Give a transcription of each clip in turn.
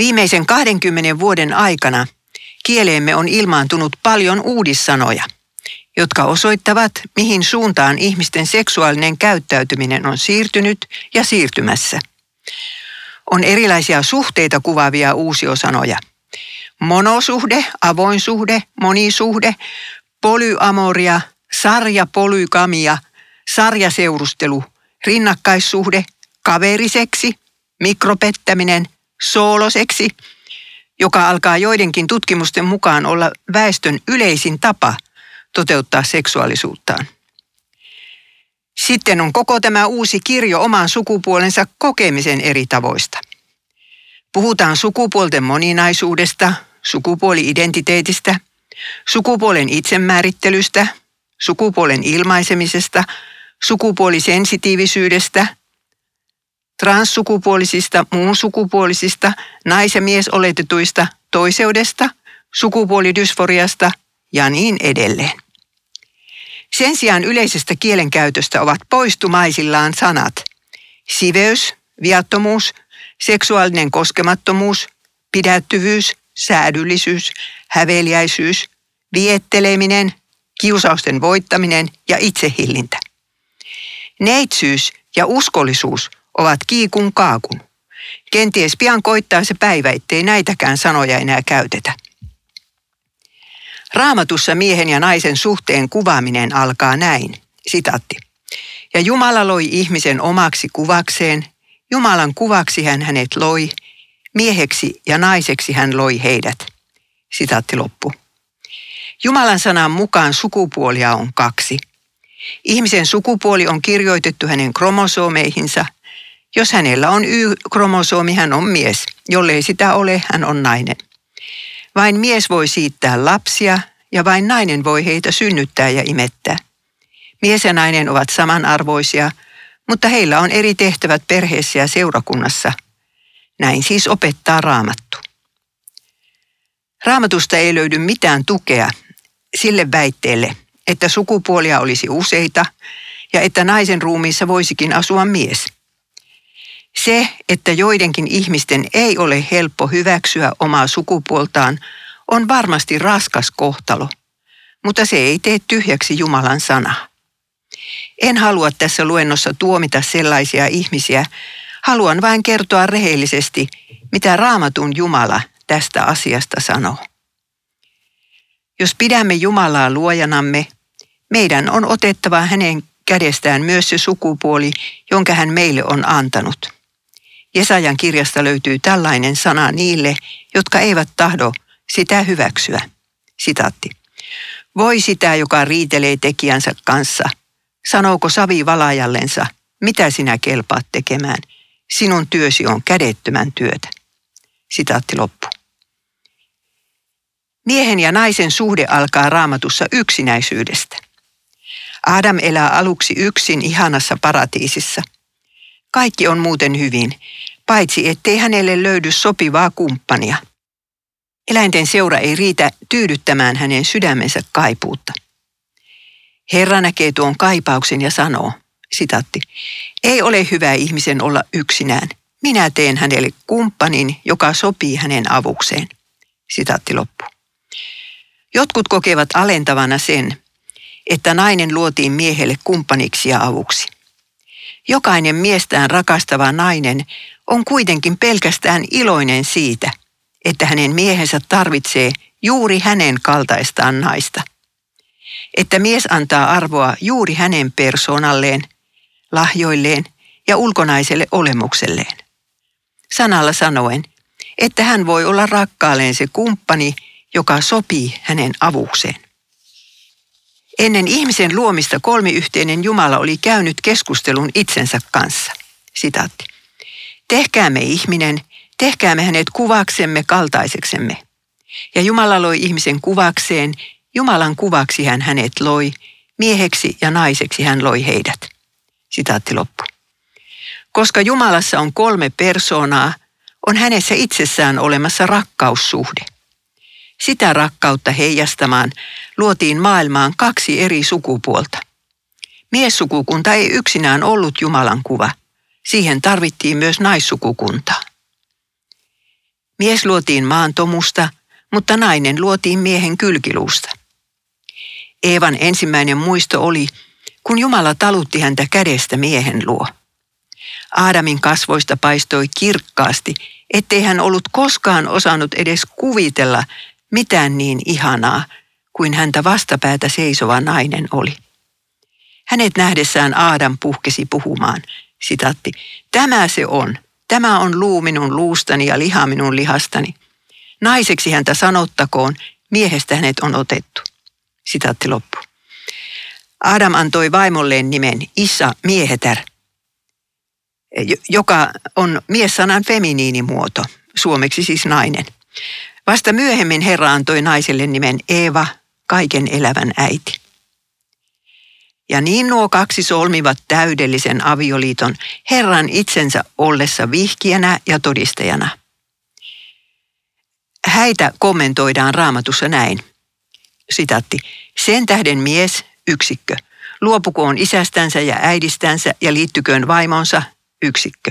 Viimeisen 20 vuoden aikana kieleemme on ilmaantunut paljon uudissanoja, jotka osoittavat, mihin suuntaan ihmisten seksuaalinen käyttäytyminen on siirtynyt ja siirtymässä. On erilaisia suhteita kuvaavia uusiosanoja. Monosuhde, avoin suhde, monisuhde, polyamoria, sarjapolygamia, sarjaseurustelu, rinnakkaissuhde, kaveriseksi, mikropettäminen, sooloseksi, joka alkaa joidenkin tutkimusten mukaan olla väestön yleisin tapa toteuttaa seksuaalisuuttaan. Sitten on koko tämä uusi kirjo oman sukupuolensa kokemisen eri tavoista. Puhutaan sukupuolten moninaisuudesta, sukupuoli-identiteetistä, sukupuolen itsemäärittelystä, sukupuolen ilmaisemisesta, sukupuolisensitiivisyydestä, transsukupuolisista, muunsukupuolisista, nais- ja miesoletetuista, toiseudesta, sukupuolidysforiasta ja niin edelleen. Sen sijaan yleisestä kielenkäytöstä ovat poistumaisillaan sanat siveys, viattomuus, seksuaalinen koskemattomuus, pidättyvyys, säädyllisyys, häveliäisyys, vietteleminen, kiusausten voittaminen ja itsehillintä. Neitsyys ja uskollisuus ovat kiikun kaakun. Kenties pian koittaa se päivä, ettei näitäkään sanoja enää käytetä. Raamatussa miehen ja naisen suhteen kuvaaminen alkaa näin. Sitaatti. Ja Jumala loi ihmisen omaksi kuvakseen, Jumalan kuvaksi hän hänet loi, mieheksi ja naiseksi hän loi heidät. Sitaatti loppu. Jumalan sanan mukaan sukupuolia on kaksi. Ihmisen sukupuoli on kirjoitettu hänen kromosomeihinsa. Jos hänellä on Y-kromosomi, hän on mies. Jollei sitä ole, hän on nainen. Vain mies voi siittää lapsia ja vain nainen voi heitä synnyttää ja imettää. Mies ja nainen ovat samanarvoisia, mutta heillä on eri tehtävät perheessä ja seurakunnassa. Näin siis opettaa raamattu. Raamatusta ei löydy mitään tukea sille väitteelle, että sukupuolia olisi useita ja että naisen ruumiissa voisikin asua mies. Se, että joidenkin ihmisten ei ole helppo hyväksyä omaa sukupuoltaan, on varmasti raskas kohtalo, mutta se ei tee tyhjäksi Jumalan sanaa. En halua tässä luennossa tuomita sellaisia ihmisiä, haluan vain kertoa rehellisesti, mitä raamatun Jumala tästä asiasta sanoo. Jos pidämme Jumalaa luojanamme, meidän on otettava hänen kädestään myös se sukupuoli, jonka hän meille on antanut. Jesajan kirjasta löytyy tällainen sana niille, jotka eivät tahdo sitä hyväksyä. Sitaatti. Voi sitä, joka riitelee tekijänsä kanssa. Sanooko savi valajallensa, mitä sinä kelpaat tekemään? Sinun työsi on kädettömän työtä. Sitaatti loppu. Miehen ja naisen suhde alkaa raamatussa yksinäisyydestä. Adam elää aluksi yksin ihanassa paratiisissa. Kaikki on muuten hyvin, paitsi ettei hänelle löydy sopivaa kumppania. Eläinten seura ei riitä tyydyttämään hänen sydämensä kaipuutta. Herra näkee tuon kaipauksen ja sanoo, sitaatti, ei ole hyvä ihmisen olla yksinään. Minä teen hänelle kumppanin, joka sopii hänen avukseen. Sitaatti loppu. Jotkut kokevat alentavana sen, että nainen luotiin miehelle kumppaniksi ja avuksi. Jokainen miestään rakastava nainen on kuitenkin pelkästään iloinen siitä, että hänen miehensä tarvitsee juuri hänen kaltaistaan naista. Että mies antaa arvoa juuri hänen persoonalleen, lahjoilleen ja ulkonaiselle olemukselleen. Sanalla sanoen, että hän voi olla rakkaalleen se kumppani, joka sopii hänen avukseen. Ennen ihmisen luomista kolmiyhteinen Jumala oli käynyt keskustelun itsensä kanssa. Sitaatti. Tehkäämme ihminen, tehkäämme hänet kuvaksemme kaltaiseksemme. Ja Jumala loi ihmisen kuvakseen, Jumalan kuvaksi hän hänet loi, mieheksi ja naiseksi hän loi heidät. Sitaatti loppu. Koska Jumalassa on kolme persoonaa, on hänessä itsessään olemassa rakkaussuhde. Sitä rakkautta heijastamaan luotiin maailmaan kaksi eri sukupuolta. Miessukukunta ei yksinään ollut Jumalan kuva. Siihen tarvittiin myös naissukukuntaa. Mies luotiin maan tomusta, mutta nainen luotiin miehen kylkiluusta. Eevan ensimmäinen muisto oli, kun Jumala talutti häntä kädestä miehen luo. Aadamin kasvoista paistoi kirkkaasti, ettei hän ollut koskaan osannut edes kuvitella mitään niin ihanaa kuin häntä vastapäätä seisova nainen oli. Hänet nähdessään Aadam puhkesi puhumaan. Sitaatti, tämä se on. Tämä on luu minun luustani ja liha minun lihastani. Naiseksi häntä sanottakoon, miehestä hänet on otettu. Sitaatti loppu. Adam antoi vaimolleen nimen Issa Miehetär, joka on miessanan feminiinimuoto, suomeksi siis nainen. Vasta myöhemmin Herra antoi naiselle nimen Eeva, kaiken elävän äiti. Ja niin nuo kaksi solmivat täydellisen avioliiton Herran itsensä ollessa vihkiänä ja todistajana. Häitä kommentoidaan raamatussa näin. Sitaatti. Sen tähden mies, yksikkö, luopukoon isästänsä ja äidistänsä ja liittyköön vaimonsa, yksikkö.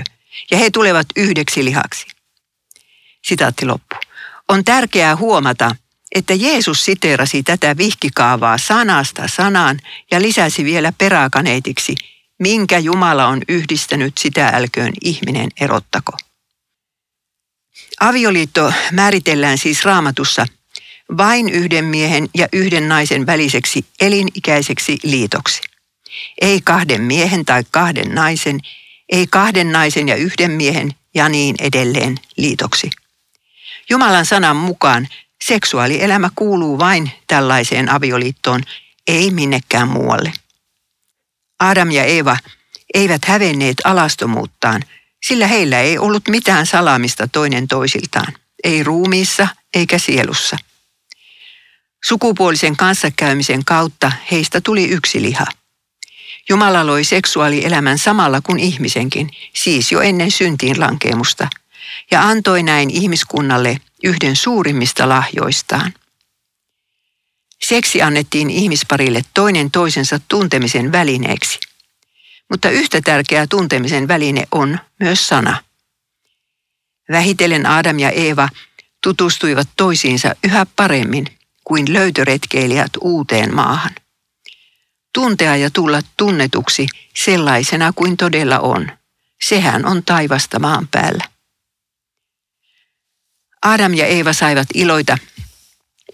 Ja he tulevat yhdeksi lihaksi. Sitaatti loppu. On tärkeää huomata, että Jeesus siteerasi tätä vihkikaavaa sanasta sanaan ja lisäsi vielä peräkaneetiksi, minkä Jumala on yhdistänyt, sitä älköön ihminen erottako. Avioliitto määritellään siis raamatussa vain yhden miehen ja yhden naisen väliseksi elinikäiseksi liitoksi. Ei kahden miehen tai kahden naisen, ei kahden naisen ja yhden miehen ja niin edelleen liitoksi. Jumalan sanan mukaan seksuaalielämä kuuluu vain tällaiseen avioliittoon, ei minnekään muualle. Adam ja Eva eivät hävenneet alastomuuttaan, sillä heillä ei ollut mitään salaamista toinen toisiltaan, ei ruumiissa eikä sielussa. Sukupuolisen kanssakäymisen kautta heistä tuli yksi liha. Jumala loi seksuaalielämän samalla kuin ihmisenkin, siis jo ennen syntiin lankeemusta, ja antoi näin ihmiskunnalle yhden suurimmista lahjoistaan. Seksi annettiin ihmisparille toinen toisensa tuntemisen välineeksi. Mutta yhtä tärkeä tuntemisen väline on myös sana. Vähitellen Adam ja Eeva tutustuivat toisiinsa yhä paremmin kuin löytöretkeilijät uuteen maahan. Tuntea ja tulla tunnetuksi sellaisena kuin todella on. Sehän on taivasta maan päällä. Adam ja Eeva saivat iloita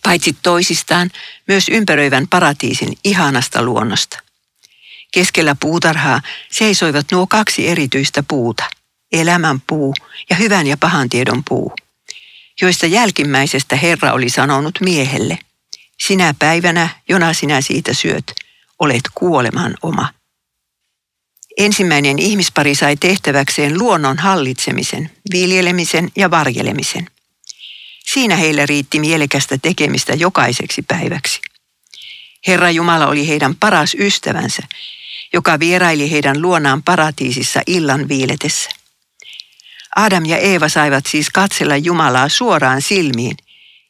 paitsi toisistaan myös ympäröivän paratiisin ihanasta luonnosta. Keskellä puutarhaa seisoivat nuo kaksi erityistä puuta, elämän puu ja hyvän ja pahan tiedon puu, joista jälkimmäisestä Herra oli sanonut miehelle, sinä päivänä, jona sinä siitä syöt, olet kuoleman oma. Ensimmäinen ihmispari sai tehtäväkseen luonnon hallitsemisen, viljelemisen ja varjelemisen. Siinä heillä riitti mielekästä tekemistä jokaiseksi päiväksi. Herra Jumala oli heidän paras ystävänsä, joka vieraili heidän luonaan paratiisissa illan viiletessä. Adam ja Eeva saivat siis katsella Jumalaa suoraan silmiin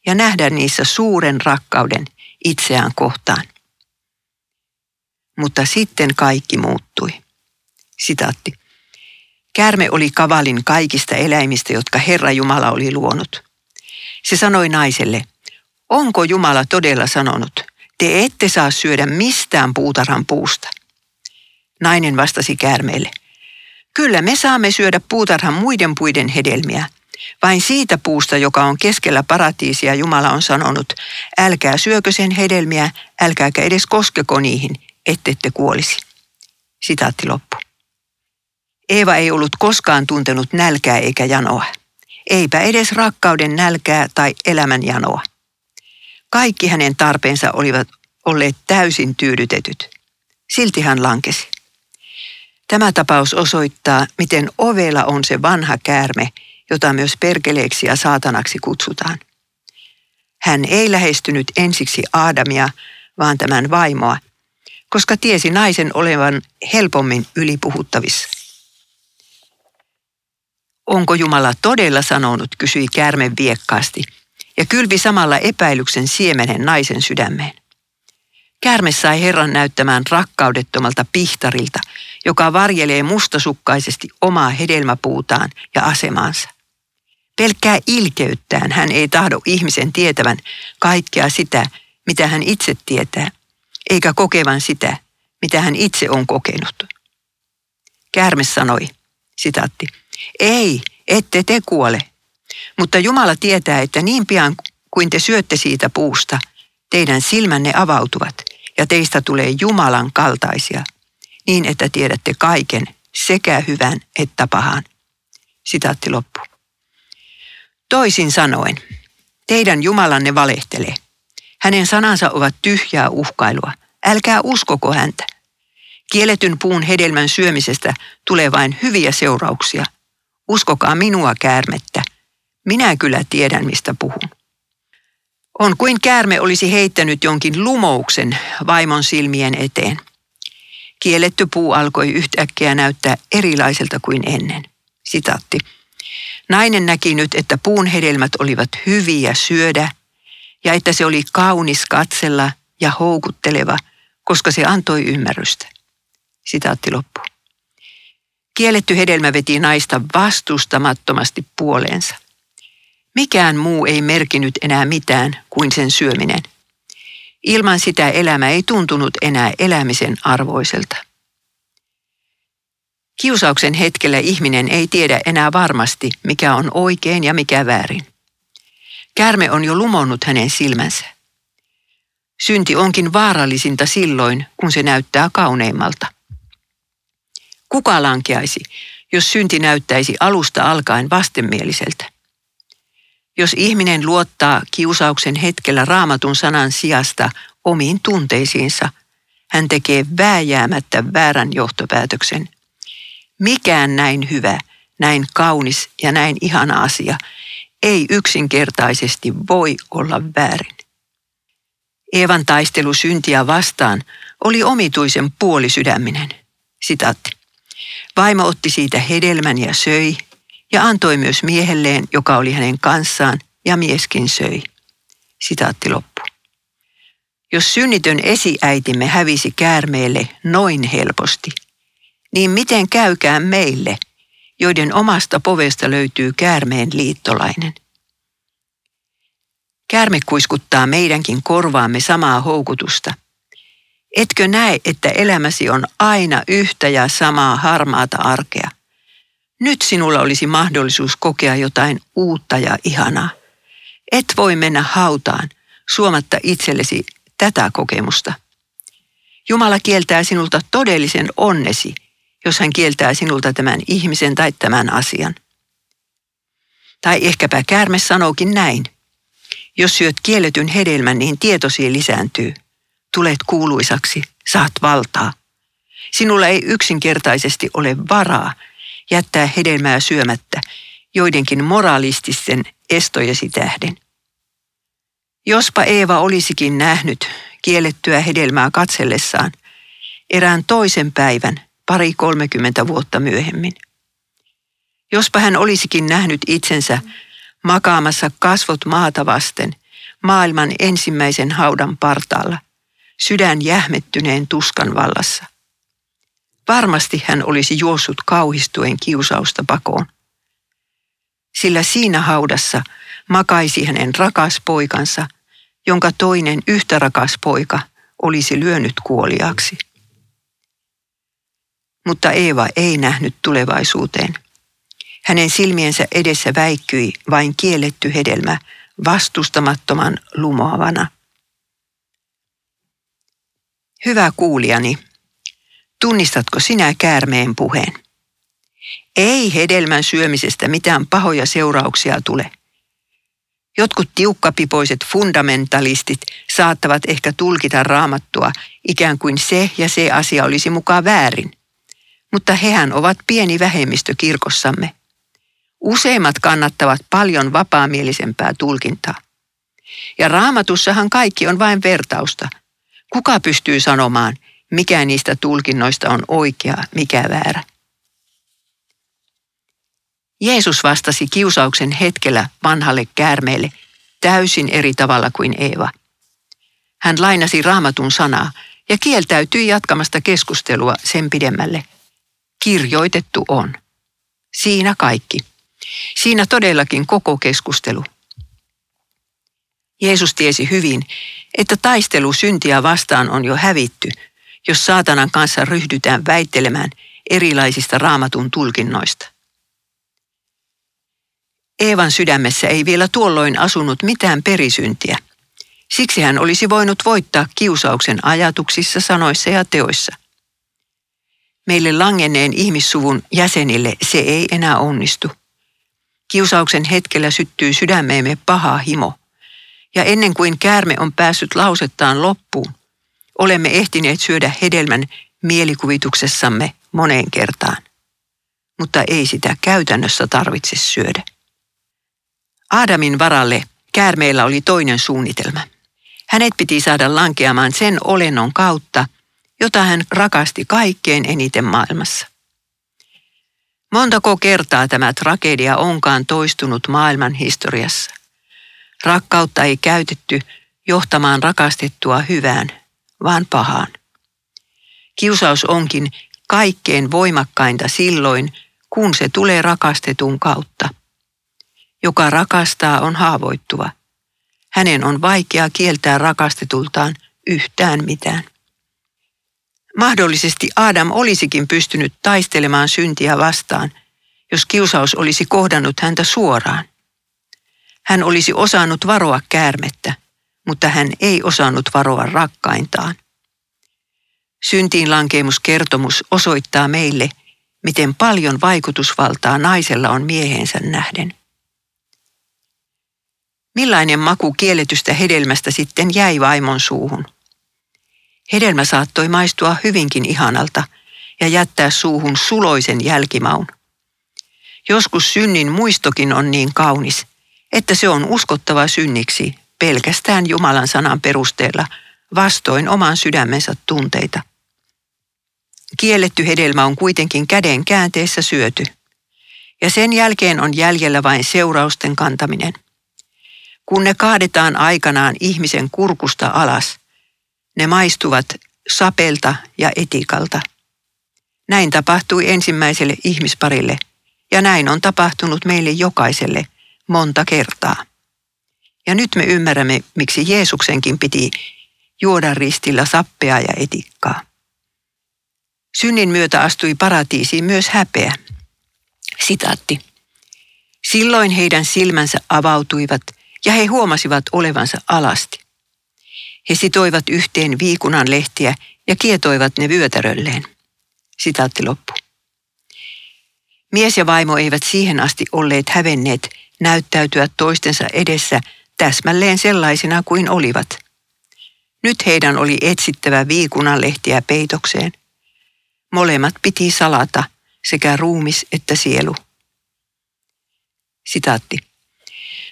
ja nähdä niissä suuren rakkauden itseään kohtaan. Mutta sitten kaikki muuttui. Sitaatti. Kärme oli kavalin kaikista eläimistä, jotka Herra Jumala oli luonut. Se sanoi naiselle, onko Jumala todella sanonut, te ette saa syödä mistään puutarhan puusta. Nainen vastasi käärmeelle, kyllä me saamme syödä puutarhan muiden puiden hedelmiä, vain siitä puusta, joka on keskellä paratiisia, Jumala on sanonut, älkää syökö sen hedelmiä, älkääkä edes koskeko niihin, ettette kuolisi. Sitaatti loppu. Eeva ei ollut koskaan tuntenut nälkää eikä janoa eipä edes rakkauden nälkää tai elämän janoa. Kaikki hänen tarpeensa olivat olleet täysin tyydytetyt. Silti hän lankesi. Tämä tapaus osoittaa, miten ovela on se vanha käärme, jota myös perkeleeksi ja saatanaksi kutsutaan. Hän ei lähestynyt ensiksi Aadamia, vaan tämän vaimoa, koska tiesi naisen olevan helpommin ylipuhuttavissa. Onko Jumala todella sanonut, kysyi käärme viekkaasti, ja kylvi samalla epäilyksen siemenen naisen sydämeen. Käärme sai Herran näyttämään rakkaudettomalta pihtarilta, joka varjelee mustasukkaisesti omaa hedelmäpuutaan ja asemaansa. Pelkkää ilkeyttään hän ei tahdo ihmisen tietävän kaikkea sitä, mitä hän itse tietää, eikä kokevan sitä, mitä hän itse on kokenut. Käärme sanoi, sitaatti, ei, ette te kuole, mutta Jumala tietää, että niin pian kuin te syötte siitä puusta, teidän silmänne avautuvat ja teistä tulee Jumalan kaltaisia, niin että tiedätte kaiken, sekä hyvän että pahan. Sitaatti loppu. Toisin sanoen, teidän Jumalanne valehtelee. Hänen sanansa ovat tyhjää uhkailua. Älkää uskoko häntä. Kielletyn puun hedelmän syömisestä tulee vain hyviä seurauksia. Uskokaa minua käärmettä. Minä kyllä tiedän, mistä puhun. On kuin käärme olisi heittänyt jonkin lumouksen vaimon silmien eteen. Kielletty puu alkoi yhtäkkiä näyttää erilaiselta kuin ennen. Sitaatti. Nainen näki nyt, että puun hedelmät olivat hyviä syödä ja että se oli kaunis katsella ja houkutteleva, koska se antoi ymmärrystä. Sitaatti loppu. Kielletty hedelmä veti naista vastustamattomasti puoleensa. Mikään muu ei merkinyt enää mitään kuin sen syöminen. Ilman sitä elämä ei tuntunut enää elämisen arvoiselta. Kiusauksen hetkellä ihminen ei tiedä enää varmasti, mikä on oikein ja mikä väärin. Kärme on jo lumonnut hänen silmänsä. Synti onkin vaarallisinta silloin, kun se näyttää kauneimmalta. Kuka lankeaisi, jos synti näyttäisi alusta alkaen vastenmieliseltä? Jos ihminen luottaa kiusauksen hetkellä raamatun sanan sijasta omiin tunteisiinsa, hän tekee vääjäämättä väärän johtopäätöksen. Mikään näin hyvä, näin kaunis ja näin ihana asia ei yksinkertaisesti voi olla väärin. Eevan taistelu syntiä vastaan oli omituisen puolisydäminen. Sitaatti. Vaimo otti siitä hedelmän ja söi, ja antoi myös miehelleen, joka oli hänen kanssaan, ja mieskin söi. Sitaatti loppu. Jos synnitön esiäitimme hävisi käärmeelle noin helposti, niin miten käykään meille, joiden omasta povesta löytyy käärmeen liittolainen? Käärme kuiskuttaa meidänkin korvaamme samaa houkutusta. Etkö näe, että elämäsi on aina yhtä ja samaa harmaata arkea? Nyt sinulla olisi mahdollisuus kokea jotain uutta ja ihanaa. Et voi mennä hautaan suomatta itsellesi tätä kokemusta. Jumala kieltää sinulta todellisen onnesi, jos hän kieltää sinulta tämän ihmisen tai tämän asian. Tai ehkäpä käärme sanookin näin. Jos syöt kielletyn hedelmän, niin tietosi lisääntyy. Tulet kuuluisaksi, saat valtaa. Sinulla ei yksinkertaisesti ole varaa jättää hedelmää syömättä joidenkin moralististen estojesi tähden. Jospa Eeva olisikin nähnyt kiellettyä hedelmää katsellessaan erään toisen päivän pari kolmekymmentä vuotta myöhemmin. Jospa hän olisikin nähnyt itsensä makaamassa kasvot maata vasten maailman ensimmäisen haudan partaalla, sydän jähmettyneen tuskan vallassa – Varmasti hän olisi juossut kauhistuen kiusausta pakoon. Sillä siinä haudassa makaisi hänen rakas poikansa, jonka toinen yhtä rakas poika olisi lyönyt kuoliaksi. Mutta Eeva ei nähnyt tulevaisuuteen. Hänen silmiensä edessä väikkyi vain kielletty hedelmä vastustamattoman lumoavana. Hyvä kuulijani, Tunnistatko sinä käärmeen puheen? Ei hedelmän syömisestä mitään pahoja seurauksia tule. Jotkut tiukkapipoiset fundamentalistit saattavat ehkä tulkita raamattua ikään kuin se ja se asia olisi mukaan väärin. Mutta hehän ovat pieni vähemmistö kirkossamme. Useimmat kannattavat paljon vapaamielisempää tulkintaa. Ja raamatussahan kaikki on vain vertausta. Kuka pystyy sanomaan, mikä niistä tulkinnoista on oikea, mikä väärä. Jeesus vastasi kiusauksen hetkellä vanhalle käärmeelle täysin eri tavalla kuin Eeva. Hän lainasi raamatun sanaa ja kieltäytyi jatkamasta keskustelua sen pidemmälle. Kirjoitettu on. Siinä kaikki. Siinä todellakin koko keskustelu. Jeesus tiesi hyvin, että taistelu syntiä vastaan on jo hävitty, jos saatanan kanssa ryhdytään väittelemään erilaisista raamatun tulkinnoista. Eevan sydämessä ei vielä tuolloin asunut mitään perisyntiä. Siksi hän olisi voinut voittaa kiusauksen ajatuksissa, sanoissa ja teoissa. Meille langenneen ihmissuvun jäsenille se ei enää onnistu. Kiusauksen hetkellä syttyy sydämeemme paha himo. Ja ennen kuin käärme on päässyt lausettaan loppuun, olemme ehtineet syödä hedelmän mielikuvituksessamme moneen kertaan. Mutta ei sitä käytännössä tarvitse syödä. Aadamin varalle käärmeillä oli toinen suunnitelma. Hänet piti saada lankeamaan sen olennon kautta, jota hän rakasti kaikkein eniten maailmassa. Montako kertaa tämä tragedia onkaan toistunut maailman historiassa. Rakkautta ei käytetty johtamaan rakastettua hyvään, vaan pahaan. Kiusaus onkin kaikkein voimakkainta silloin, kun se tulee rakastetun kautta. Joka rakastaa on haavoittuva. Hänen on vaikea kieltää rakastetultaan yhtään mitään. Mahdollisesti Adam olisikin pystynyt taistelemaan syntiä vastaan, jos kiusaus olisi kohdannut häntä suoraan. Hän olisi osannut varoa käärmettä, mutta hän ei osannut varoa rakkaintaan. Syntiin lankeemuskertomus osoittaa meille, miten paljon vaikutusvaltaa naisella on miehensä nähden. Millainen maku kielletystä hedelmästä sitten jäi vaimon suuhun? Hedelmä saattoi maistua hyvinkin ihanalta ja jättää suuhun suloisen jälkimaun. Joskus synnin muistokin on niin kaunis, että se on uskottava synniksi pelkästään Jumalan sanan perusteella vastoin oman sydämensä tunteita. Kielletty hedelmä on kuitenkin käden käänteessä syöty, ja sen jälkeen on jäljellä vain seurausten kantaminen. Kun ne kaadetaan aikanaan ihmisen kurkusta alas, ne maistuvat sapelta ja etikalta. Näin tapahtui ensimmäiselle ihmisparille, ja näin on tapahtunut meille jokaiselle monta kertaa. Ja nyt me ymmärrämme, miksi Jeesuksenkin piti juoda ristillä sappea ja etikkaa. Synnin myötä astui paratiisiin myös häpeä. Sitaatti. Silloin heidän silmänsä avautuivat ja he huomasivat olevansa alasti. He sitoivat yhteen viikunan lehtiä ja kietoivat ne vyötärölleen. Sitaatti loppu. Mies ja vaimo eivät siihen asti olleet hävenneet näyttäytyä toistensa edessä täsmälleen sellaisina kuin olivat. Nyt heidän oli etsittävä viikunan lehtiä peitokseen. Molemmat piti salata, sekä ruumis että sielu. Sitaatti.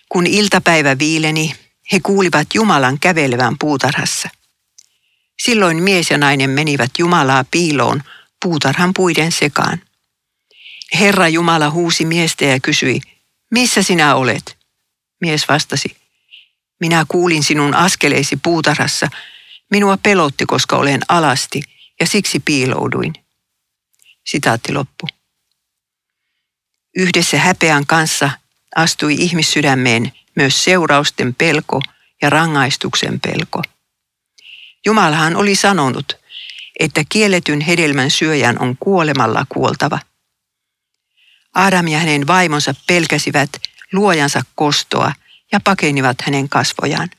Kun iltapäivä viileni, he kuulivat Jumalan kävelevän puutarhassa. Silloin mies ja nainen menivät Jumalaa piiloon puutarhan puiden sekaan. Herra Jumala huusi miestä ja kysyi, missä sinä olet? Mies vastasi, minä kuulin sinun askeleisi puutarhassa. Minua pelotti, koska olen alasti ja siksi piilouduin. Sitaatti loppu. Yhdessä häpeän kanssa astui ihmissydämeen myös seurausten pelko ja rangaistuksen pelko. Jumalahan oli sanonut, että kielletyn hedelmän syöjän on kuolemalla kuoltava. Adam ja hänen vaimonsa pelkäsivät luojansa kostoa ja pakenivat hänen kasvojaan.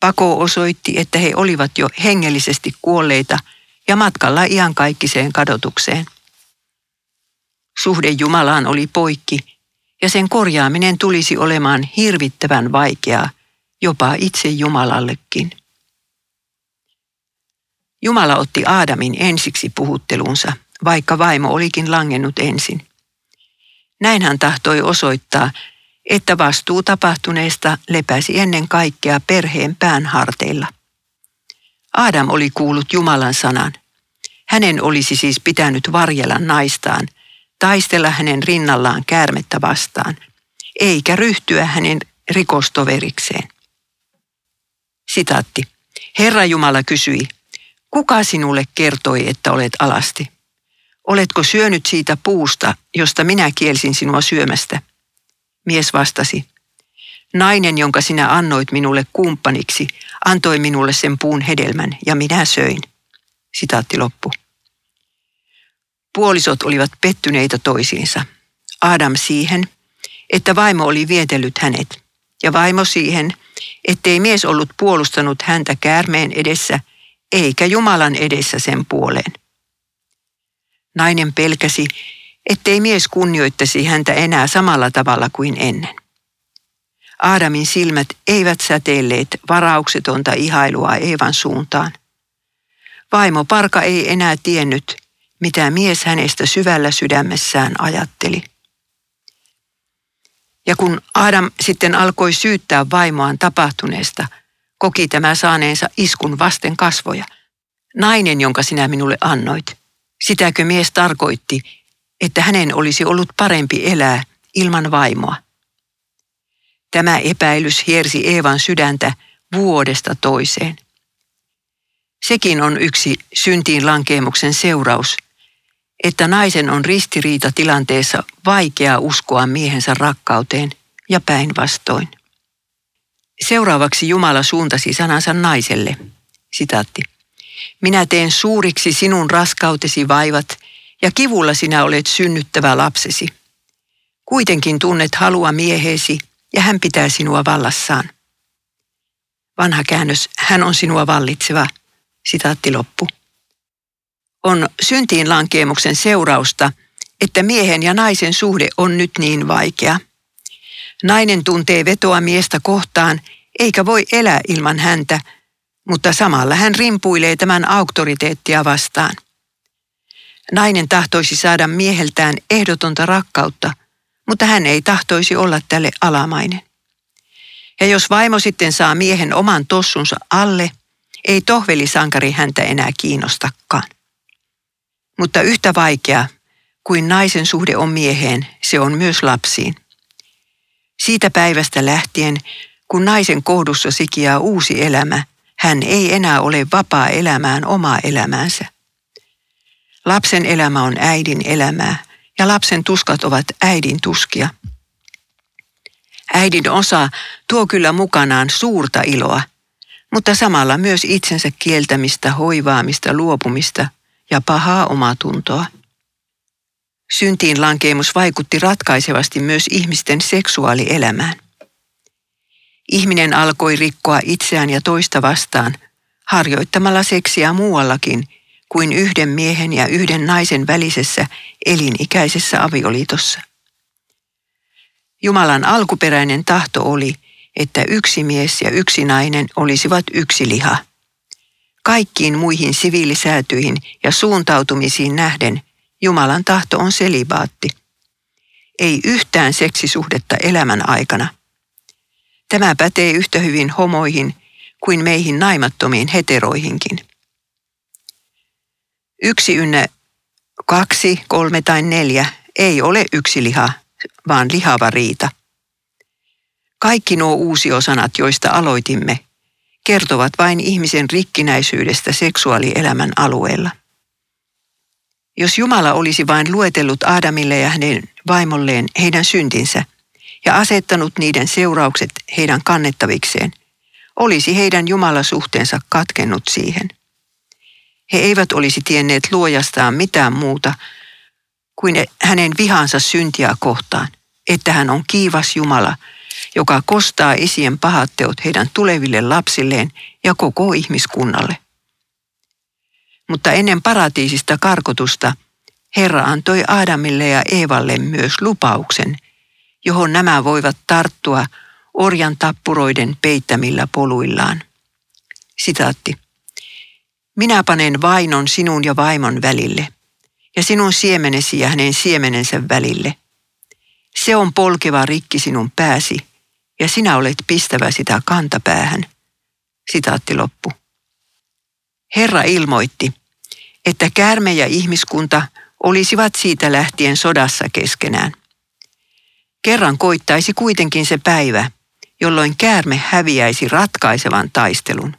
Pako osoitti, että he olivat jo hengellisesti kuolleita ja matkalla iankaikkiseen kadotukseen. Suhde Jumalaan oli poikki ja sen korjaaminen tulisi olemaan hirvittävän vaikeaa, jopa itse Jumalallekin. Jumala otti Aadamin ensiksi puhuttelunsa, vaikka vaimo olikin langennut ensin. Näin hän tahtoi osoittaa, että vastuu tapahtuneesta lepäsi ennen kaikkea perheen pään harteilla. Adam oli kuullut Jumalan sanan. Hänen olisi siis pitänyt varjella naistaan – taistella hänen rinnallaan käärmettä vastaan, eikä ryhtyä hänen rikostoverikseen. Sitaatti. Herra Jumala kysyi, kuka sinulle kertoi, että olet alasti? Oletko syönyt siitä puusta, josta minä kielsin sinua syömästä? Mies vastasi, nainen, jonka sinä annoit minulle kumppaniksi, antoi minulle sen puun hedelmän ja minä söin. Sitaatti loppu. Puolisot olivat pettyneitä toisiinsa. Adam siihen, että vaimo oli vietellyt hänet, ja vaimo siihen, ettei mies ollut puolustanut häntä käärmeen edessä, eikä Jumalan edessä sen puoleen. Nainen pelkäsi, ettei mies kunnioittaisi häntä enää samalla tavalla kuin ennen. Aadamin silmät eivät säteilleet varauksetonta ihailua Eevan suuntaan. Vaimo Parka ei enää tiennyt, mitä mies hänestä syvällä sydämessään ajatteli. Ja kun Adam sitten alkoi syyttää vaimoaan tapahtuneesta, koki tämä saaneensa iskun vasten kasvoja. Nainen, jonka sinä minulle annoit, sitäkö mies tarkoitti, että hänen olisi ollut parempi elää ilman vaimoa. Tämä epäilys hiersi Eevan sydäntä vuodesta toiseen. Sekin on yksi syntiin lankeemuksen seuraus, että naisen on ristiriita tilanteessa vaikea uskoa miehensä rakkauteen ja päinvastoin. Seuraavaksi Jumala suuntasi sanansa naiselle. Sitaatti. Minä teen suuriksi sinun raskautesi vaivat ja kivulla sinä olet synnyttävä lapsesi. Kuitenkin tunnet halua mieheesi ja hän pitää sinua vallassaan. Vanha käännös, hän on sinua vallitseva. Sitaatti loppu on syntiin lankeemuksen seurausta, että miehen ja naisen suhde on nyt niin vaikea. Nainen tuntee vetoa miestä kohtaan, eikä voi elää ilman häntä, mutta samalla hän rimpuilee tämän auktoriteettia vastaan. Nainen tahtoisi saada mieheltään ehdotonta rakkautta, mutta hän ei tahtoisi olla tälle alamainen. Ja jos vaimo sitten saa miehen oman tossunsa alle, ei tohvelisankari häntä enää kiinnostakaan. Mutta yhtä vaikea kuin naisen suhde on mieheen, se on myös lapsiin. Siitä päivästä lähtien, kun naisen kohdussa sikiää uusi elämä, hän ei enää ole vapaa elämään omaa elämäänsä. Lapsen elämä on äidin elämää ja lapsen tuskat ovat äidin tuskia. Äidin osa tuo kyllä mukanaan suurta iloa, mutta samalla myös itsensä kieltämistä, hoivaamista, luopumista – ja pahaa omatuntoa. Syntiin lankeemus vaikutti ratkaisevasti myös ihmisten seksuaalielämään. Ihminen alkoi rikkoa itseään ja toista vastaan harjoittamalla seksiä muuallakin kuin yhden miehen ja yhden naisen välisessä elinikäisessä avioliitossa. Jumalan alkuperäinen tahto oli, että yksi mies ja yksi nainen olisivat yksi liha – Kaikkiin muihin siviilisäätyihin ja suuntautumisiin nähden Jumalan tahto on selibaatti. Ei yhtään seksisuhdetta elämän aikana. Tämä pätee yhtä hyvin homoihin kuin meihin naimattomiin heteroihinkin. Yksi ynnä kaksi, kolme tai neljä ei ole yksi liha, vaan lihava riita. Kaikki nuo uusiosanat, joista aloitimme, kertovat vain ihmisen rikkinäisyydestä seksuaalielämän alueella. Jos Jumala olisi vain luetellut Aadamille ja hänen vaimolleen heidän syntinsä ja asettanut niiden seuraukset heidän kannettavikseen, olisi heidän Jumalasuhteensa katkennut siihen. He eivät olisi tienneet luojastaan mitään muuta kuin hänen vihansa syntiä kohtaan, että hän on kiivas Jumala, joka kostaa isien pahat teot heidän tuleville lapsilleen ja koko ihmiskunnalle. Mutta ennen paratiisista karkotusta Herra antoi Aadamille ja Eevalle myös lupauksen, johon nämä voivat tarttua orjan tappuroiden peittämillä poluillaan. Sitaatti. Minä panen vainon sinun ja vaimon välille, ja sinun siemenesi ja hänen siemenensä välille. Se on polkeva rikki sinun pääsi, ja sinä olet pistävä sitä kantapäähän. Sitaatti loppu. Herra ilmoitti, että käärme ja ihmiskunta olisivat siitä lähtien sodassa keskenään. Kerran koittaisi kuitenkin se päivä, jolloin käärme häviäisi ratkaisevan taistelun.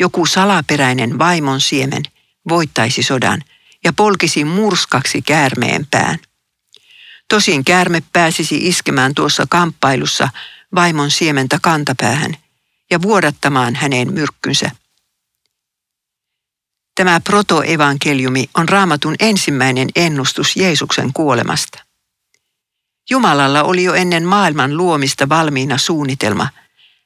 Joku salaperäinen vaimon siemen voittaisi sodan ja polkisi murskaksi käärmeen pään. Tosin käärme pääsisi iskemään tuossa kamppailussa vaimon siementä kantapäähän ja vuodattamaan häneen myrkkynsä. Tämä protoevankeliumi on raamatun ensimmäinen ennustus Jeesuksen kuolemasta. Jumalalla oli jo ennen maailman luomista valmiina suunnitelma.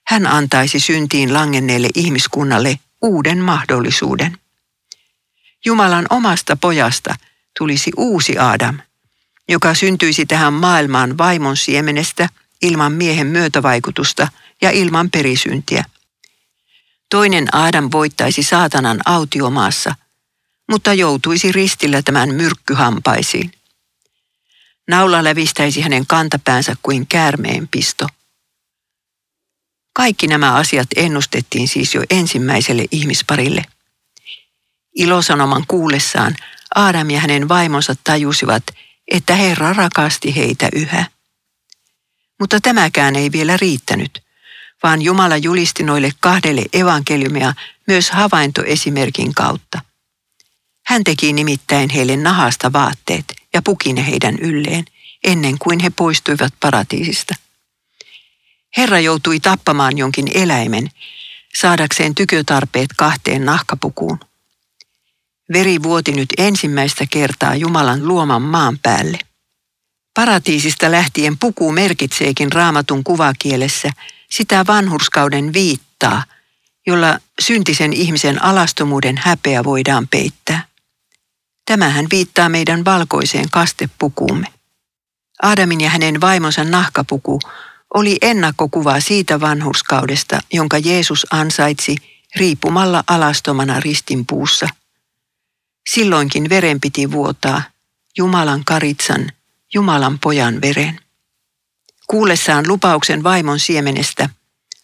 Hän antaisi syntiin langenneelle ihmiskunnalle uuden mahdollisuuden. Jumalan omasta pojasta tulisi uusi Adam, joka syntyisi tähän maailmaan vaimon siemenestä ilman miehen myötävaikutusta ja ilman perisyntiä. Toinen Adam voittaisi saatanan autiomaassa, mutta joutuisi ristillä tämän myrkkyhampaisiin. Naula lävistäisi hänen kantapäänsä kuin käärmeen pisto. Kaikki nämä asiat ennustettiin siis jo ensimmäiselle ihmisparille. Ilosanoman kuullessaan Aadam ja hänen vaimonsa tajusivat, että Herra rakasti heitä yhä. Mutta tämäkään ei vielä riittänyt, vaan Jumala julisti noille kahdelle evankeliumia myös havaintoesimerkin kautta. Hän teki nimittäin heille nahasta vaatteet ja puki ne heidän ylleen, ennen kuin he poistuivat paratiisista. Herra joutui tappamaan jonkin eläimen, saadakseen tykötarpeet kahteen nahkapukuun. Veri vuoti nyt ensimmäistä kertaa Jumalan luoman maan päälle. Paratiisista lähtien puku merkitseekin raamatun kuvakielessä sitä vanhurskauden viittaa, jolla syntisen ihmisen alastomuuden häpeä voidaan peittää. Tämähän viittaa meidän valkoiseen kastepukuumme. Aadamin ja hänen vaimonsa nahkapuku oli ennakkokuva siitä vanhurskaudesta, jonka Jeesus ansaitsi riipumalla alastomana ristinpuussa. Silloinkin veren piti vuotaa, Jumalan karitsan, Jumalan pojan veren. Kuullessaan lupauksen vaimon siemenestä,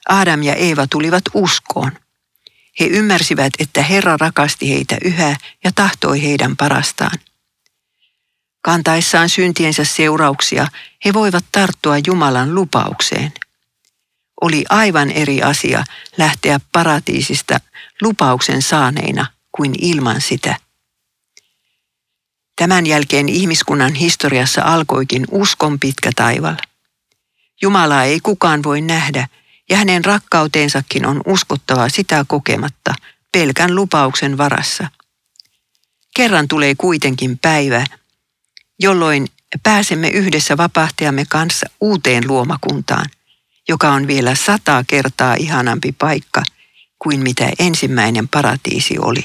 Adam ja Eeva tulivat uskoon. He ymmärsivät, että Herra rakasti heitä yhä ja tahtoi heidän parastaan. Kantaessaan syntiensä seurauksia he voivat tarttua Jumalan lupaukseen. Oli aivan eri asia lähteä paratiisista lupauksen saaneina kuin ilman sitä. Tämän jälkeen ihmiskunnan historiassa alkoikin uskon pitkä taival. Jumalaa ei kukaan voi nähdä ja hänen rakkauteensakin on uskottava sitä kokematta pelkän lupauksen varassa. Kerran tulee kuitenkin päivä, jolloin pääsemme yhdessä vapahtajamme kanssa uuteen luomakuntaan, joka on vielä sata kertaa ihanampi paikka kuin mitä ensimmäinen paratiisi oli.